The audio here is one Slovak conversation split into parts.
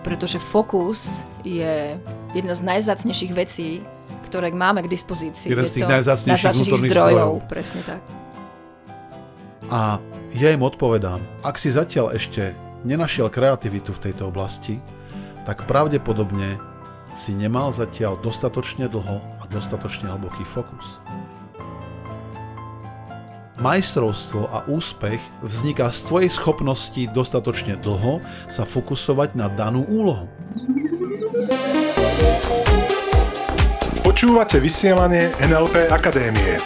pretože fokus je jedna z najvzácnejších vecí, ktoré máme k dispozícii. Jeden z tých najvzácnejších vnútorných zdrojov. zdrojov. Presne tak. A ja im odpovedám, ak si zatiaľ ešte nenašiel kreativitu v tejto oblasti, tak pravdepodobne si nemal zatiaľ dostatočne dlho a dostatočne hlboký fokus. Majstrovstvo a úspech vzniká z tvojej schopnosti dostatočne dlho sa fokusovať na danú úlohu. Počúvate vysielanie NLP Akadémie.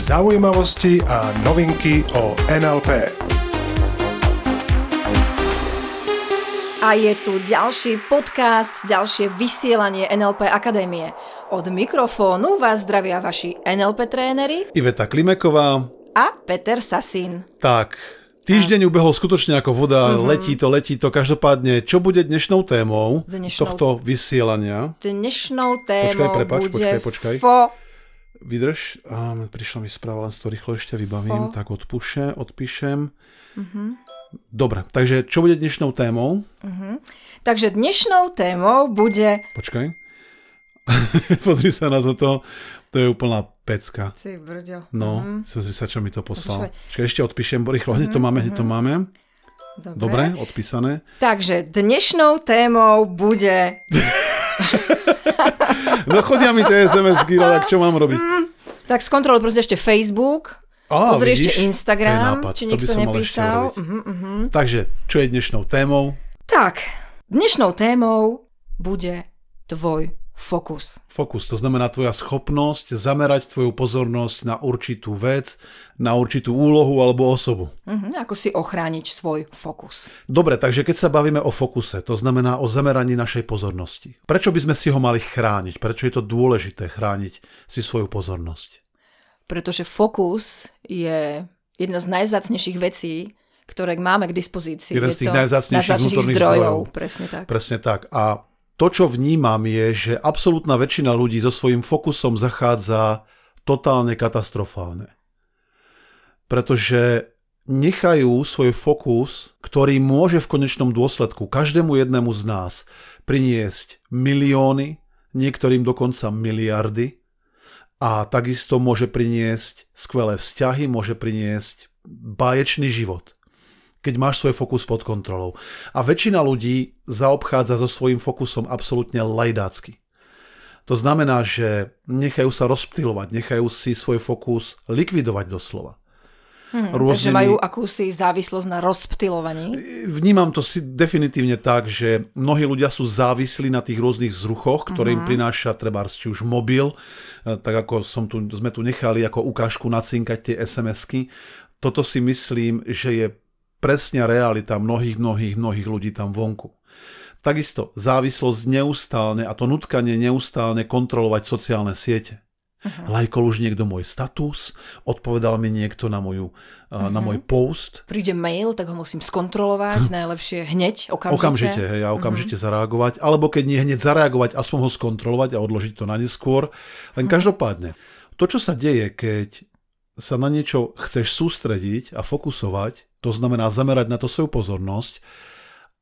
Zaujímavosti a novinky o NLP. A je tu ďalší podcast, ďalšie vysielanie NLP Akadémie. Od mikrofónu vás zdravia vaši NLP tréneri Iveta Klimeková, a Peter Sasín. tak, týždeň ubehol skutočne ako voda, letí to, letí to. Každopádne, čo bude dnešnou témou Dnešnou- tohto vysielania? Dnešnou témou Počkaj, prepáč, bude počkaj, počkaj. fo... Vydrž, a prišla mi správa, len si to rýchlo ešte vybavím, O. tak odpúšem, odpíšem. Dobre, takže čo bude dnešnou témou? Takže dnešnou témou bude... Počkaj. Pozri sa na toto, to je úplná pecka. Ty brďo. No, Mhm. mm sa, čo mi to poslal. Počkaj. Ešte odpíšem, rýchlo, hneď to máme, hneď to máme. Dobre. Dobre, odpísané. Takže dnešnou témou bude... No chodia mi tie SMS-ky, no tak čo mám robiť? Tak skontroluj proste ešte Facebook, Á, pozri vidíš? ešte Instagram, nápad, či niekto nepísal. Mhm, mhm. Takže, čo je dnešnou témou? Tak, dnešnou témou bude tvoj fokus. Fokus, to znamená tvoja schopnosť zamerať tvoju pozornosť na určitú vec, na určitú úlohu alebo osobu. Mhm, ako si ochrániť svoj fokus. Dobre, takže keď sa bavíme o fokuse, to znamená o zameraní našej pozornosti. Prečo by sme si ho mali chrániť? Prečo je to dôležité chrániť si svoju pozornosť? Pretože fokus je jedna z najvzácnejších vecí, ktoré máme k dispozícii. Jeden Je z tých to najvzácnejších vnútorných zdrojov. Presne tak. Presne tak. A to, čo vnímam, je, že absolútna väčšina ľudí so svojím fokusom zachádza totálne katastrofálne. Pretože nechajú svoj fokus, ktorý môže v konečnom dôsledku každému jednému z nás priniesť milióny, niektorým dokonca miliardy a takisto môže priniesť skvelé vzťahy, môže priniesť báječný život keď máš svoj fokus pod kontrolou. A väčšina ľudí zaobchádza so svojím fokusom absolútne lajdácky. To znamená, že nechajú sa rozptýlovať, nechajú si svoj fokus likvidovať doslova. Hm, takže Rôznymi- majú akúsi závislosť na rozptylovaní. Vnímam to si definitívne tak, že mnohí ľudia sú závislí na tých rôznych vzruchoch, ktoré im prináša treba či už mobil, eh, tak ako som tu, sme tu nechali ako ukážku nacinkať tie SMS-ky. Toto si myslím, že je presne realita mnohých, mnohých, mnohých ľudí tam vonku. Takisto závislosť neustálne a to nutkanie neustálne kontrolovať sociálne siete. Uh-huh. Lajkol už niekto môj status, odpovedal mi niekto na, moju, uh, na môj post, Príde mail, tak ho musím skontrolovať, najlepšie hneď, okamžite. Okamžite, hej, a okamžite mm-hmm. zareagovať, alebo keď nie hneď zareagovať, aspoň ho skontrolovať a odložiť to na neskôr. Len každopádne, to, čo sa deje, keď sa na niečo chceš sústrediť a fokusovať, to znamená zamerať na to svoju pozornosť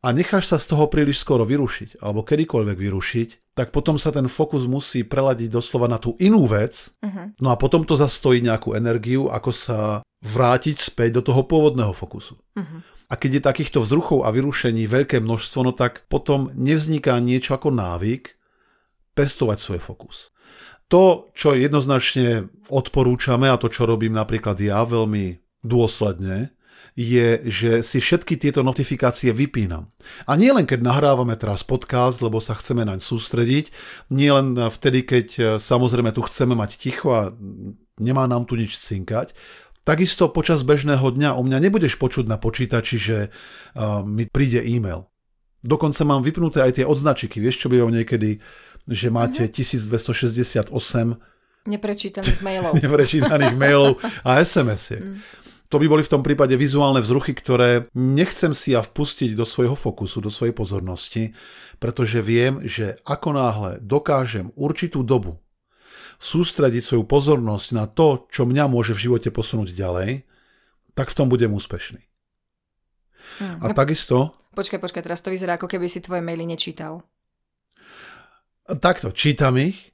a necháš sa z toho príliš skoro vyrušiť, alebo kedykoľvek vyrušiť, tak potom sa ten fokus musí preladiť doslova na tú inú vec, Mhm. no a potom to zastojí nejakú energiu, ako sa vrátiť späť do toho pôvodného fokusu. Mhm. A keď je takýchto vzruchov a vyrušení veľké množstvo, no tak potom nevzniká niečo ako návyk pestovať svoj fokus. To, čo jednoznačne odporúčame a to, čo robím napríklad ja veľmi dôsledne, je, že si všetky tieto notifikácie vypínam. A nie len keď nahrávame teraz podcast, lebo sa chceme naň sústrediť, nie len vtedy, keď e, samozrejme tu chceme mať ticho a nemá nám tu nič cinkať, Takisto počas bežného dňa u mňa nebudeš počuť na počítači, že uh, mi príde e-mail. Dokonca mám vypnuté aj tie odznačiky. Vieš, čo bývajú niekedy, že máte 1268 Neprečítaných mailov. neprečítaných mailov a SMS-iek. To by boli v tom prípade vizuálne vzruchy, ktoré nechcem si ja vpustiť do svojho fokusu, do svojej pozornosti, pretože viem, že ako náhle dokážem určitú dobu sústrediť svoju pozornosť na to, čo mňa môže v živote posunúť ďalej, tak v tom budem úspešný. Hm. A takisto, Počkaj, počkaj, teraz to vyzerá, ako keby si tvoje maily nečítal. takto, čítam ich,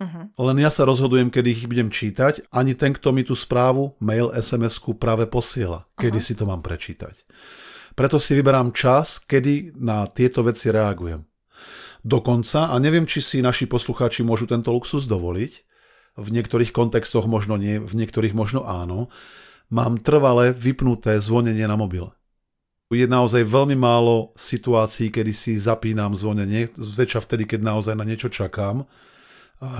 Uh-huh. len ja sa rozhodujem, kedy ich budem čítať, ani ten, kto mi tú správu, mail, SMS-ku práve posiela, kedy si to mám prečítať. Preto si vyberám čas, kedy na tieto veci reagujem. Dokonca, a neviem, či si naši poslucháči môžu tento luxus dovoliť, v niektorých kontextoch možno nie, v niektorých možno áno, mám trvale vypnuté zvonenie na mobile. Je naozaj veľmi málo situácií, kedy si zapínam zvonenie, zväčša vtedy, keď naozaj na niečo čakám,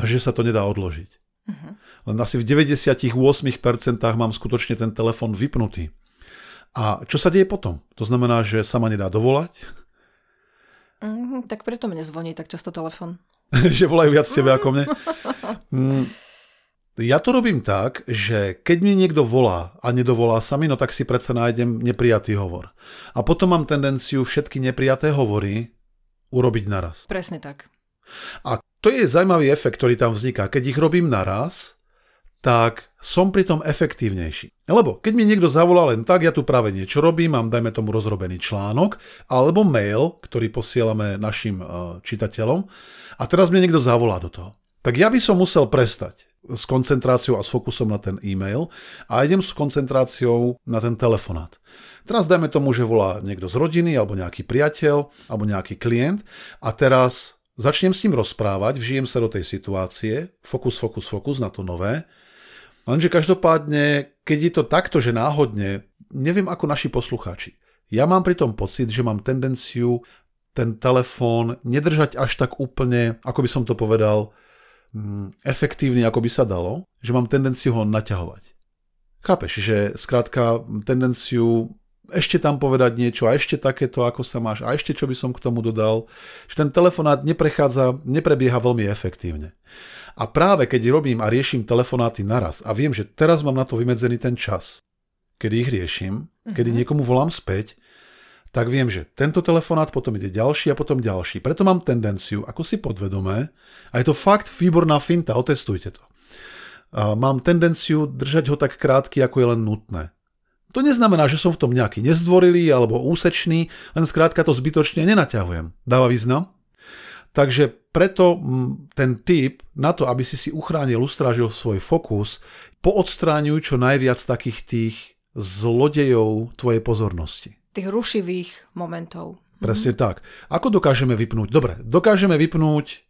že sa to nedá odložiť. Uh-huh. Len asi v 98% mám skutočne ten telefon vypnutý. A čo sa deje potom? To znamená, že sa ma nedá dovolať, Uh-huh. Tak preto mne zvoní tak často telefon. že volajú viac tebe ako mne. Mm, Ja to robím tak, že keď mi niekto volá a nedovolá sa mi, no tak si predsa nájdem neprijatý hovor. A potom mám tendenciu všetky neprijaté hovory urobiť naraz. Presne tak. A to je zaujímavý efekt, ktorý tam vzniká. Keď ich robím naraz, tak som pritom efektívnejší. Lebo keď mi niekto zavolá len tak, ja tu práve niečo robím, mám dajme tomu rozrobený článok, alebo mail, ktorý posielame našim uh, čitateľom, a teraz mi niekto zavolá do toho. Tak ja by som musel prestať s koncentráciou a s fokusom na ten e-mail a idem s koncentráciou na ten telefonát. Teraz dajme tomu, že volá niekto z rodiny, alebo nejaký priateľ, alebo nejaký klient a teraz začnem s ním rozprávať, vžijem sa do tej situácie, fokus, fokus, fokus na to nové. Lenže každopádne, keď je to takto, že náhodne, neviem ako naši poslucháči, ja mám pri tom pocit, že mám tendenciu ten telefón nedržať až tak úplne, ako by som to povedal, mm, efektívny, ako by sa dalo, že mám tendenciu ho naťahovať. Chápeš, že skrátka tendenciu ešte tam povedať niečo a ešte takéto, ako sa máš a ešte čo by som k tomu dodal, že ten telefonát neprechádza, neprebieha veľmi efektívne. A práve keď robím a riešim telefonáty naraz a viem, že teraz mám na to vymedzený ten čas, kedy ich riešim, kedy niekomu volám späť, tak viem, že tento telefonát potom ide ďalší a potom ďalší. Preto mám tendenciu, ako si podvedomé, a je to fakt výborná finta, otestujte to. Mám tendenciu držať ho tak krátky, ako je len nutné. To neznamená, že som v tom nejaký nezdvorilý alebo úsečný, len skrátka to zbytočne nenaťahujem. Dáva význam? Takže preto mm, ten tip na to, aby si si uchránil, ustrážil svoj fokus, poodstráňuj čo najviac takých tých zlodejov tvojej pozornosti. Tých rušivých momentov. Presne tak. Ako dokážeme vypnúť? Dobre, dokážeme vypnúť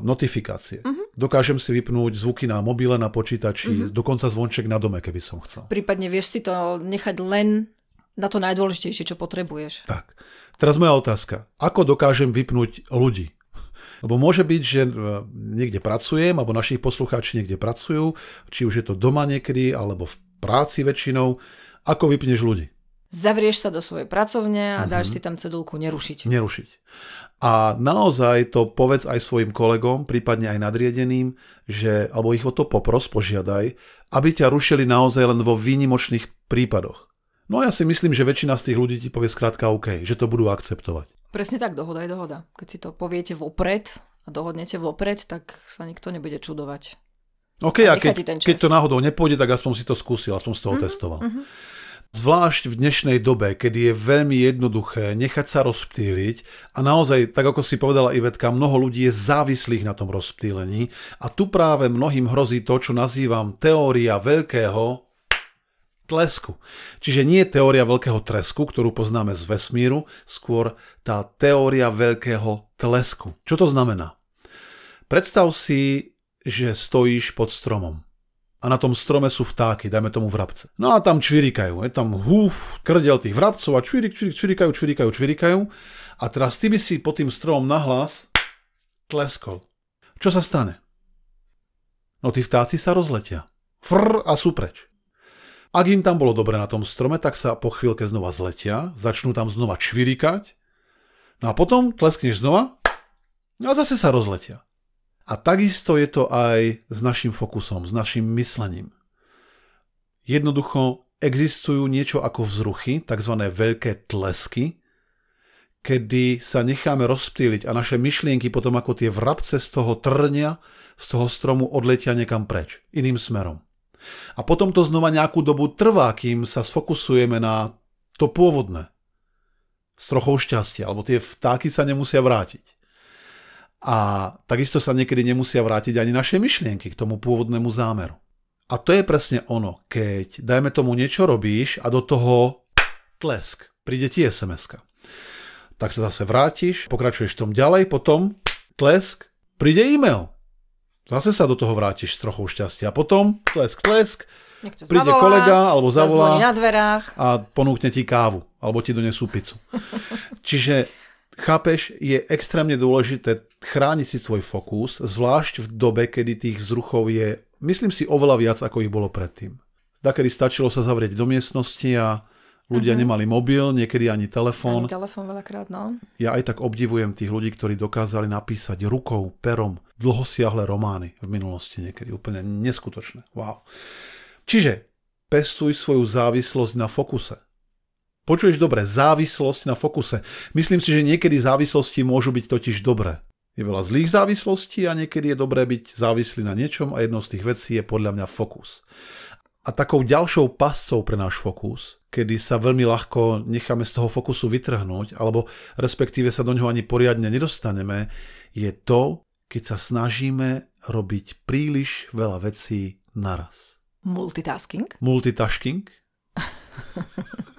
notifikácie. Uh-huh. Dokážem si vypnúť zvuky na mobile, na počítači, uh-huh. dokonca zvonček na dome, keby som chcel. Prípadne vieš si to nechať len na to najdôležitejšie, čo potrebuješ. Tak. Teraz moja otázka. Ako dokážem vypnúť ľudí? Lebo môže byť, že niekde pracujem, alebo naši poslucháči niekde pracujú, či už je to doma niekedy, alebo v práci väčšinou. Ako vypneš ľudí? Zavrieš sa do svojej pracovne a dáš uh-huh. si tam cedulku nerušiť. Nerušiť. A naozaj to povedz aj svojim kolegom, prípadne aj nadriedeným, že, alebo ich o to popros, požiadaj, aby ťa rušili naozaj len vo výnimočných prípadoch. No ja si myslím, že väčšina z tých ľudí ti povie skrátka OK, že to budú akceptovať. Presne tak, dohoda je dohoda. Keď si to poviete vopred a dohodnete vopred, tak sa nikto nebude čudovať. OK, a, a keď, keď to náhodou nepôjde, tak aspoň si to skúsil, aspoň z toho mm-hmm, testoval. Mm-hmm. Zvlášť v dnešnej dobe, kedy je veľmi jednoduché nechať sa rozptýliť a naozaj, tak ako si povedala Ivetka, mnoho ľudí je závislých na tom rozptýlení a tu práve mnohým hrozí to, čo nazývam teória veľkého tlesku. Čiže nie teória veľkého tresku, ktorú poznáme z vesmíru, skôr tá teória veľkého tlesku. Čo to znamená? Predstav si, že stojíš pod stromom a na tom strome sú vtáky, dajme tomu vrabce. No a tam čvirikajú, je tam húf, krdel tých vrabcov a čvirik, čvirik, čvirikajú, čvirikajú, čvirikajú. A teraz ty by si pod tým stromom nahlas tleskol. Čo sa stane? No tí vtáci sa rozletia. Frr a sú preč. Ak im tam bolo dobre na tom strome, tak sa po chvíľke znova zletia, začnú tam znova čvirikať, no a potom tleskneš znova a zase sa rozletia. A takisto je to aj s našim fokusom, s našim myslením. Jednoducho existujú niečo ako vzruchy, tzv. veľké tlesky, kedy sa necháme rozptýliť a naše myšlienky potom ako tie vrabce z toho trňa, z toho stromu odletia niekam preč, iným smerom. A potom to znova nejakú dobu trvá, kým sa sfokusujeme na To pôvodné. S trochou šťastia, alebo tie vtáky sa nemusia vrátiť. A takisto sa niekedy nemusia vrátiť ani naše myšlienky k tomu pôvodnému zámeru. A to je presne ono, keď dajme tomu niečo robíš a do toho tlesk, príde ti sms Tak sa zase vrátiš, pokračuješ v tom ďalej, potom tlesk, príde e-mail. Zase sa do toho vrátiš s trochou šťastia. A potom tlesk, tlesk, Niekto príde zavolá, kolega alebo zavolá na dverách. a ponúkne ti kávu alebo ti donesú pizzu. Čiže chápeš, je extrémne dôležité chrániť si svoj fokus, zvlášť v dobe, kedy tých vzruchov je, myslím si, oveľa viac, ako ich bolo predtým. Takedy stačilo sa zavrieť do miestnosti a ľudia uh-huh. nemali mobil, niekedy ani telefón. Ani telefón veľakrát, no. Ja aj tak obdivujem tých ľudí, ktorí dokázali napísať rukou, perom, dlhosiahle romány v minulosti niekedy. Úplne neskutočné. Wow. Čiže pestuj svoju závislosť na fokuse. Počuješ dobre, závislosť na fokuse. Myslím si, že niekedy závislosti môžu byť totiž dobré. Je veľa zlých závislostí a niekedy je dobré byť závislý na niečom a jednou z tých vecí je podľa mňa fokus. A takou ďalšou pascou pre náš fokus, kedy sa veľmi ľahko necháme z toho fokusu vytrhnúť, alebo respektíve sa do ňoho ani poriadne nedostaneme, je to, keď sa snažíme robiť príliš veľa vecí naraz. Multitasking. Multitasking.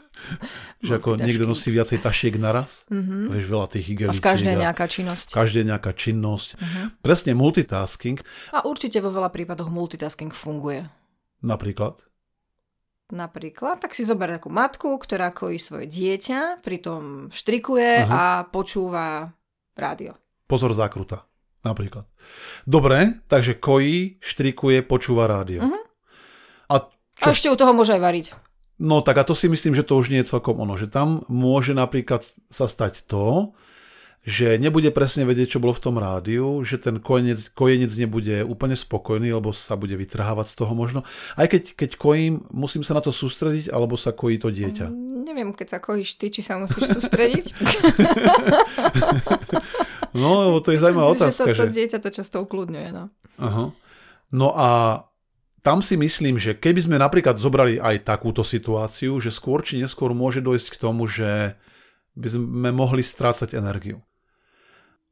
že ako niekto nosí viacej tašiek naraz. Mm-hmm. Vieš, veľa tých igeličiek. A v každej nejaká činnosť. Každej nejaká činnosť. Mm-hmm. Presne multitasking. A určite vo veľa prípadoch multitasking funguje. Napríklad? Napríklad, tak si zober takú matku, ktorá kojí svoje dieťa, pritom štrikuje uh-huh. a počúva rádio. Pozor zákruta, napríklad. Dobre, takže kojí, štrikuje, počúva rádio. Uh-huh. A, čo? a ešte u toho môže aj variť. No tak a to si myslím, že to už nie je celkom ono, že tam môže napríklad sa stať to, že nebude presne vedieť, čo bolo v tom rádiu, že ten kojenec, kojenec nebude úplne spokojný, lebo sa bude vytrhávať z toho možno. Aj keď, keď kojím, musím sa na to sústrediť, alebo sa kojí to dieťa. Mm, neviem, keď sa kojíš ty, či sa musíš sústrediť. no, lebo to je zaujímavá otázka. Že to, to dieťa to často ukludňuje. No. Aha. No a tam si myslím, že keby sme napríklad zobrali aj takúto situáciu, že skôr či neskôr môže dojsť k tomu, že by sme mohli strácať energiu.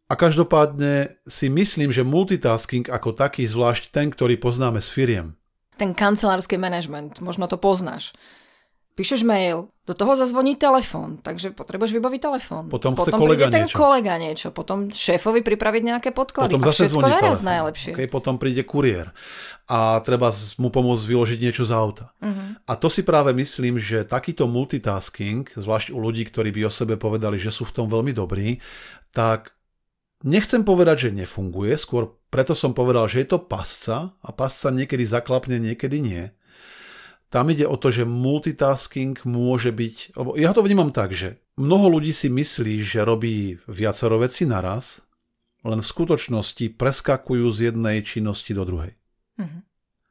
A každopádne si myslím, že multitasking ako taký, zvlášť ten, ktorý poznáme s firiem. Ten kancelársky management, možno to poznáš píšeš mail, do toho zazvoní telefón, takže potrebuješ vybaviť telefón. Potom, chce potom kolega príde ten niečo. kolega niečo, potom šéfovi pripraviť nejaké podklady. Potom zase všetko naraz najlepšie. Okay, potom príde kuriér a treba mu pomôcť vyložiť niečo z auta. Uh-huh. A to si práve myslím, že takýto multitasking, zvlášť u ľudí, ktorí by o sebe povedali, že sú v tom veľmi dobrí, tak nechcem povedať, že nefunguje, skôr preto som povedal, že je to pasca a pasca niekedy zaklapne, niekedy nie tam ide o to, že multitasking môže byť, lebo ja to vnímam tak, že mnoho ľudí si myslí, že robí viacero veci naraz, len v skutočnosti preskakujú z jednej činnosti do druhej. Mm-hmm.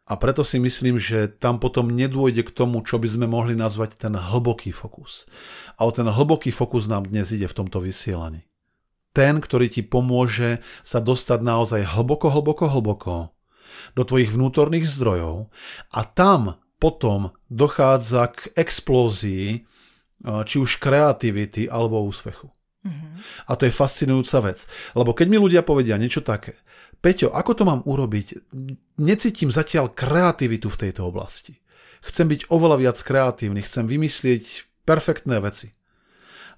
A preto si myslím, že tam potom nedôjde k tomu, čo by sme mohli nazvať ten hlboký fokus. A o ten hlboký fokus nám dnes ide v tomto vysielaní. Ten, ktorý ti pomôže sa dostať naozaj hlboko, hlboko, hlboko do tvojich vnútorných zdrojov a tam potom dochádza k explózii či už kreativity alebo úspechu. Mm-hmm. A to je fascinujúca vec. Lebo keď mi ľudia povedia niečo také, Peťo, ako to mám urobiť? Necítim zatiaľ kreativitu v tejto oblasti. Chcem byť oveľa viac kreatívny, chcem vymyslieť perfektné veci.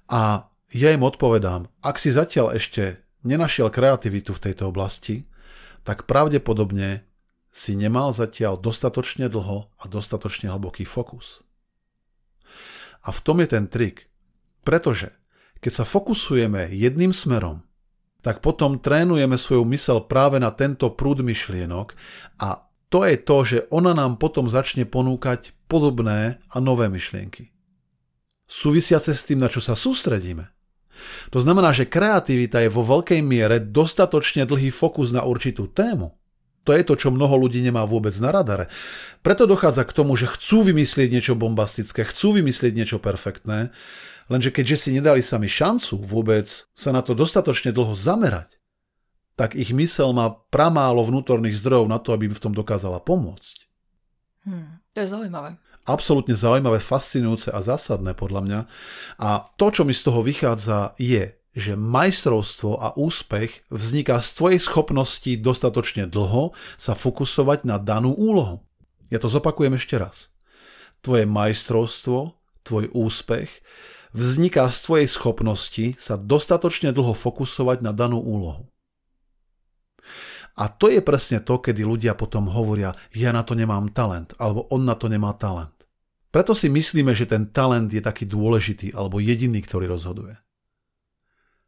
A ja im odpovedám, ak si zatiaľ ešte nenašiel kreativitu v tejto oblasti, tak pravdepodobne si nemal zatiaľ dostatočne dlho a dostatočne hlboký fokus. A v tom je ten trik. Pretože keď sa fokusujeme jedným smerom, tak potom trénujeme svoju mysel práve na tento prúd myšlienok a to je to, že ona nám potom začne ponúkať podobné a nové myšlienky. Súvisiace s tým, na čo sa sústredíme. To znamená, že kreativita je vo veľkej miere dostatočne dlhý fokus na určitú tému to je to, čo mnoho ľudí nemá vôbec na radare. Preto dochádza k tomu, že chcú vymyslieť niečo bombastické, chcú vymyslieť niečo perfektné, lenže keďže si nedali sami šancu vôbec sa na to dostatočne dlho zamerať, tak ich mysel má pramálo vnútorných zdrojov na to, aby im v tom dokázala pomôcť. Hmm, to je zaujímavé. Absolútne zaujímavé, fascinujúce a zásadné podľa mňa. A to, čo mi z toho vychádza, je, že majstrovstvo a úspech vzniká z tvojej schopnosti dostatočne dlho sa fokusovať na danú úlohu. Ja to zopakujem ešte raz. Tvoje majstrovstvo, tvoj úspech vzniká z tvojej schopnosti sa dostatočne dlho fokusovať na danú úlohu. A to je presne to, kedy ľudia potom hovoria, ja na to nemám talent, alebo on na to nemá talent. Preto si myslíme, že ten talent je taký dôležitý, alebo jediný, ktorý rozhoduje.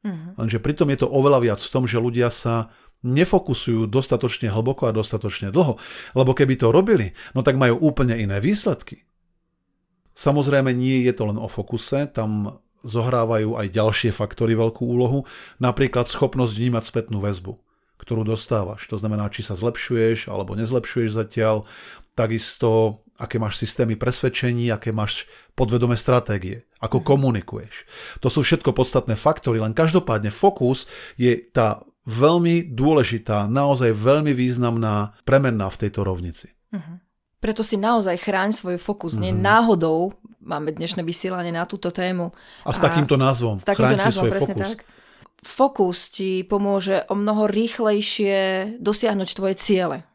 Mm-hmm. Lenže pritom je to oveľa viac v tom, že ľudia sa nefokusujú dostatočne hlboko a dostatočne dlho. Lebo keby to robili, no tak majú úplne iné výsledky. Samozrejme nie je to len o fokuse, tam zohrávajú aj ďalšie faktory veľkú úlohu, napríklad schopnosť vnímať spätnú väzbu, ktorú dostávaš. To znamená, či sa zlepšuješ alebo nezlepšuješ zatiaľ, takisto aké máš systémy presvedčení, aké máš podvedomé stratégie, ako mhm. komunikuješ. To sú všetko podstatné faktory, len každopádne fokus je tá veľmi dôležitá, naozaj veľmi významná premenná v tejto rovnici. Uh-huh. Preto si naozaj chráň svoj fokus. Uh-huh. Nie mhm. náhodou máme dnešné vysielanie na túto tému. A s takýmto názvom. S takýmto chráň názvom, svoj presne fokus. tak. Fokus ti pomôže o mnoho rýchlejšie dosiahnuť tvoje ciele.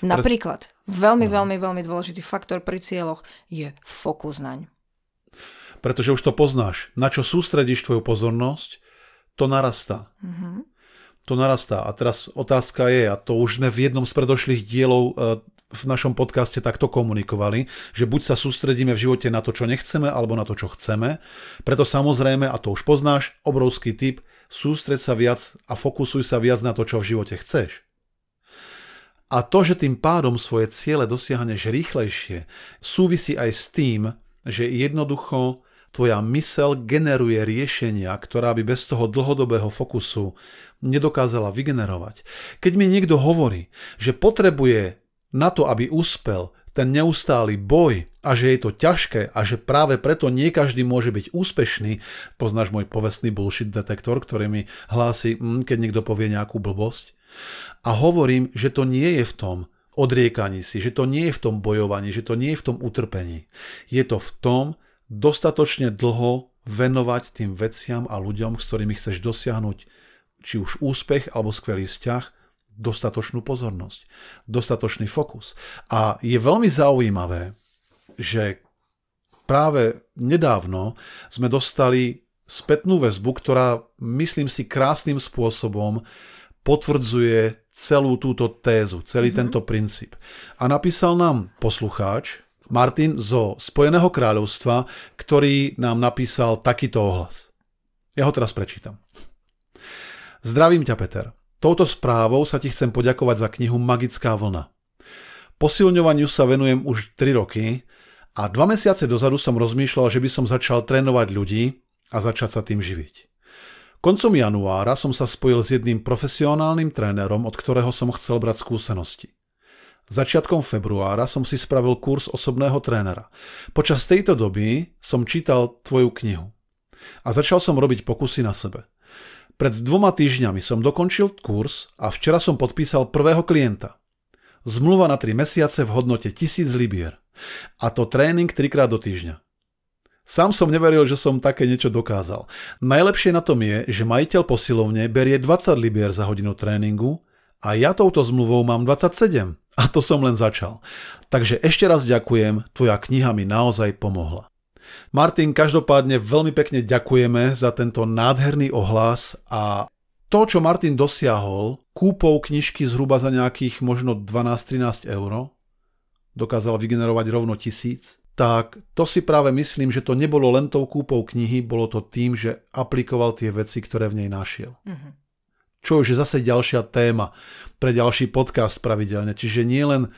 Napríklad, veľmi, no. veľmi, veľmi dôležitý faktor pri cieľoch je fokus naň. Pretože už to poznáš. Na čo sústredíš tvoju pozornosť, to narastá. Mm-hmm. To narastá. A teraz otázka je, a to už sme v jednom z predošlých dielov e, v našom podcaste takto komunikovali, že buď sa sústredíme v živote na to, čo nechceme, alebo na to, čo chceme. Preto samozrejme, a to už poznáš, obrovský typ, sústreď sa viac a fokusuj sa viac na to, čo v živote chceš. A to, že tým pádom svoje ciele dosiahneš rýchlejšie, súvisí aj s tým, že jednoducho tvoja mysel generuje riešenia, ktorá by bez toho dlhodobého fokusu nedokázala vygenerovať. Keď mi niekto hovorí, že potrebuje na to, aby uspel, ten neustály boj a že je to ťažké a že práve preto nie každý môže byť úspešný, poznáš môj povestný bullshit detektor, ktorý mi hlási, mm, keď niekto povie nejakú blbosť, a hovorím, že to nie je v tom odriekaní si, že to nie je v tom bojovaní, že to nie je v tom utrpení. Je to v tom dostatočne dlho venovať tým veciam a ľuďom, s ktorými chceš dosiahnuť či už úspech alebo skvelý vzťah, dostatočnú pozornosť, dostatočný fokus. A je veľmi zaujímavé, že práve nedávno sme dostali spätnú väzbu, ktorá myslím si krásnym spôsobom potvrdzuje celú túto tézu, celý mm-hmm. tento princíp. A napísal nám poslucháč, Martin zo Spojeného kráľovstva, ktorý nám napísal takýto ohlas. Ja ho teraz prečítam. Zdravím ťa, Peter. Touto správou sa ti chcem poďakovať za knihu Magická vlna. Posilňovaniu sa venujem už 3 roky a dva mesiace dozadu som rozmýšľal, že by som začal trénovať ľudí a začať sa tým živiť. Koncom januára som sa spojil s jedným profesionálnym trénerom, od ktorého som chcel brať skúsenosti. Začiatkom februára som si spravil kurz osobného trénera. Počas tejto doby som čítal tvoju knihu. A začal som robiť pokusy na sebe. Pred dvoma týždňami som dokončil kurz a včera som podpísal prvého klienta. Zmluva na 3 mesiace v hodnote 1000 libier. A to tréning trikrát do týždňa. Sám som neveril, že som také niečo dokázal. Najlepšie na tom je, že majiteľ posilovne berie 20 libier za hodinu tréningu a ja touto zmluvou mám 27. A to som len začal. Takže ešte raz ďakujem, tvoja kniha mi naozaj pomohla. Martin, každopádne veľmi pekne ďakujeme za tento nádherný ohlas a to, čo Martin dosiahol kúpou knižky zhruba za nejakých možno 12-13 eur, dokázal vygenerovať rovno tisíc, tak to si práve myslím, že to nebolo len tou kúpou knihy, bolo to tým, že aplikoval tie veci, ktoré v nej našiel. Mm-hmm. Čo už je zase ďalšia téma pre ďalší podcast pravidelne. Čiže nie len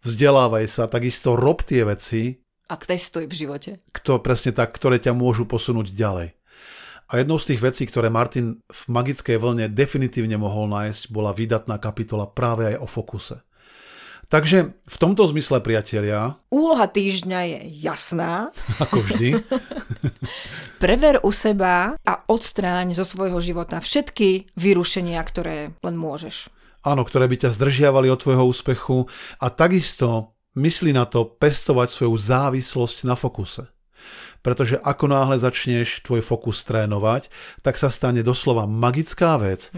vzdelávaj sa, takisto rob tie veci. A testuj v živote. Kto, presne tak, ktoré ťa môžu posunúť ďalej. A jednou z tých vecí, ktoré Martin v magickej vlne definitívne mohol nájsť, bola výdatná kapitola práve aj o fokuse. Takže v tomto zmysle, priatelia... Úloha týždňa je jasná. Ako vždy. Prever u seba a odstráň zo svojho života všetky vyrušenia, ktoré len môžeš. Áno, ktoré by ťa zdržiavali od tvojho úspechu a takisto mysli na to pestovať svoju závislosť na fokuse. Pretože ako náhle začneš tvoj fokus trénovať, tak sa stane doslova magická vec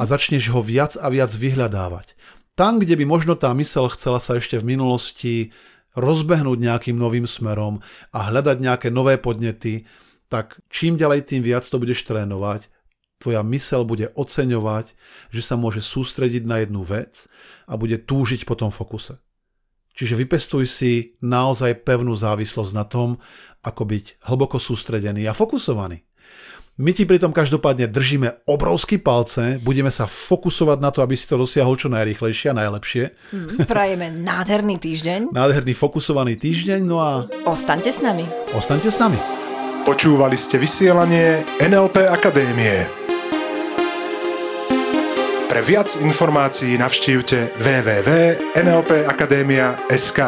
a začneš ho viac a viac vyhľadávať. Tam, kde by možno tá mysel chcela sa ešte v minulosti rozbehnúť nejakým novým smerom a hľadať nejaké nové podnety, tak čím ďalej tým viac to budeš trénovať, tvoja mysel bude oceňovať, že sa môže sústrediť na jednu vec a bude túžiť po tom fokuse. Čiže vypestuj si naozaj pevnú závislosť na tom, ako byť hlboko sústredený a fokusovaný. My ti pritom každopádne držíme obrovský palce, budeme sa fokusovať na to, aby si to dosiahol čo najrýchlejšie a najlepšie. Mm, prajeme nádherný týždeň. Nádherný fokusovaný týždeň, no a... Ostaňte s nami. Ostaňte s nami. Počúvali ste vysielanie NLP Akadémie. Pre viac informácií navštívte www.nlpakademia.sk.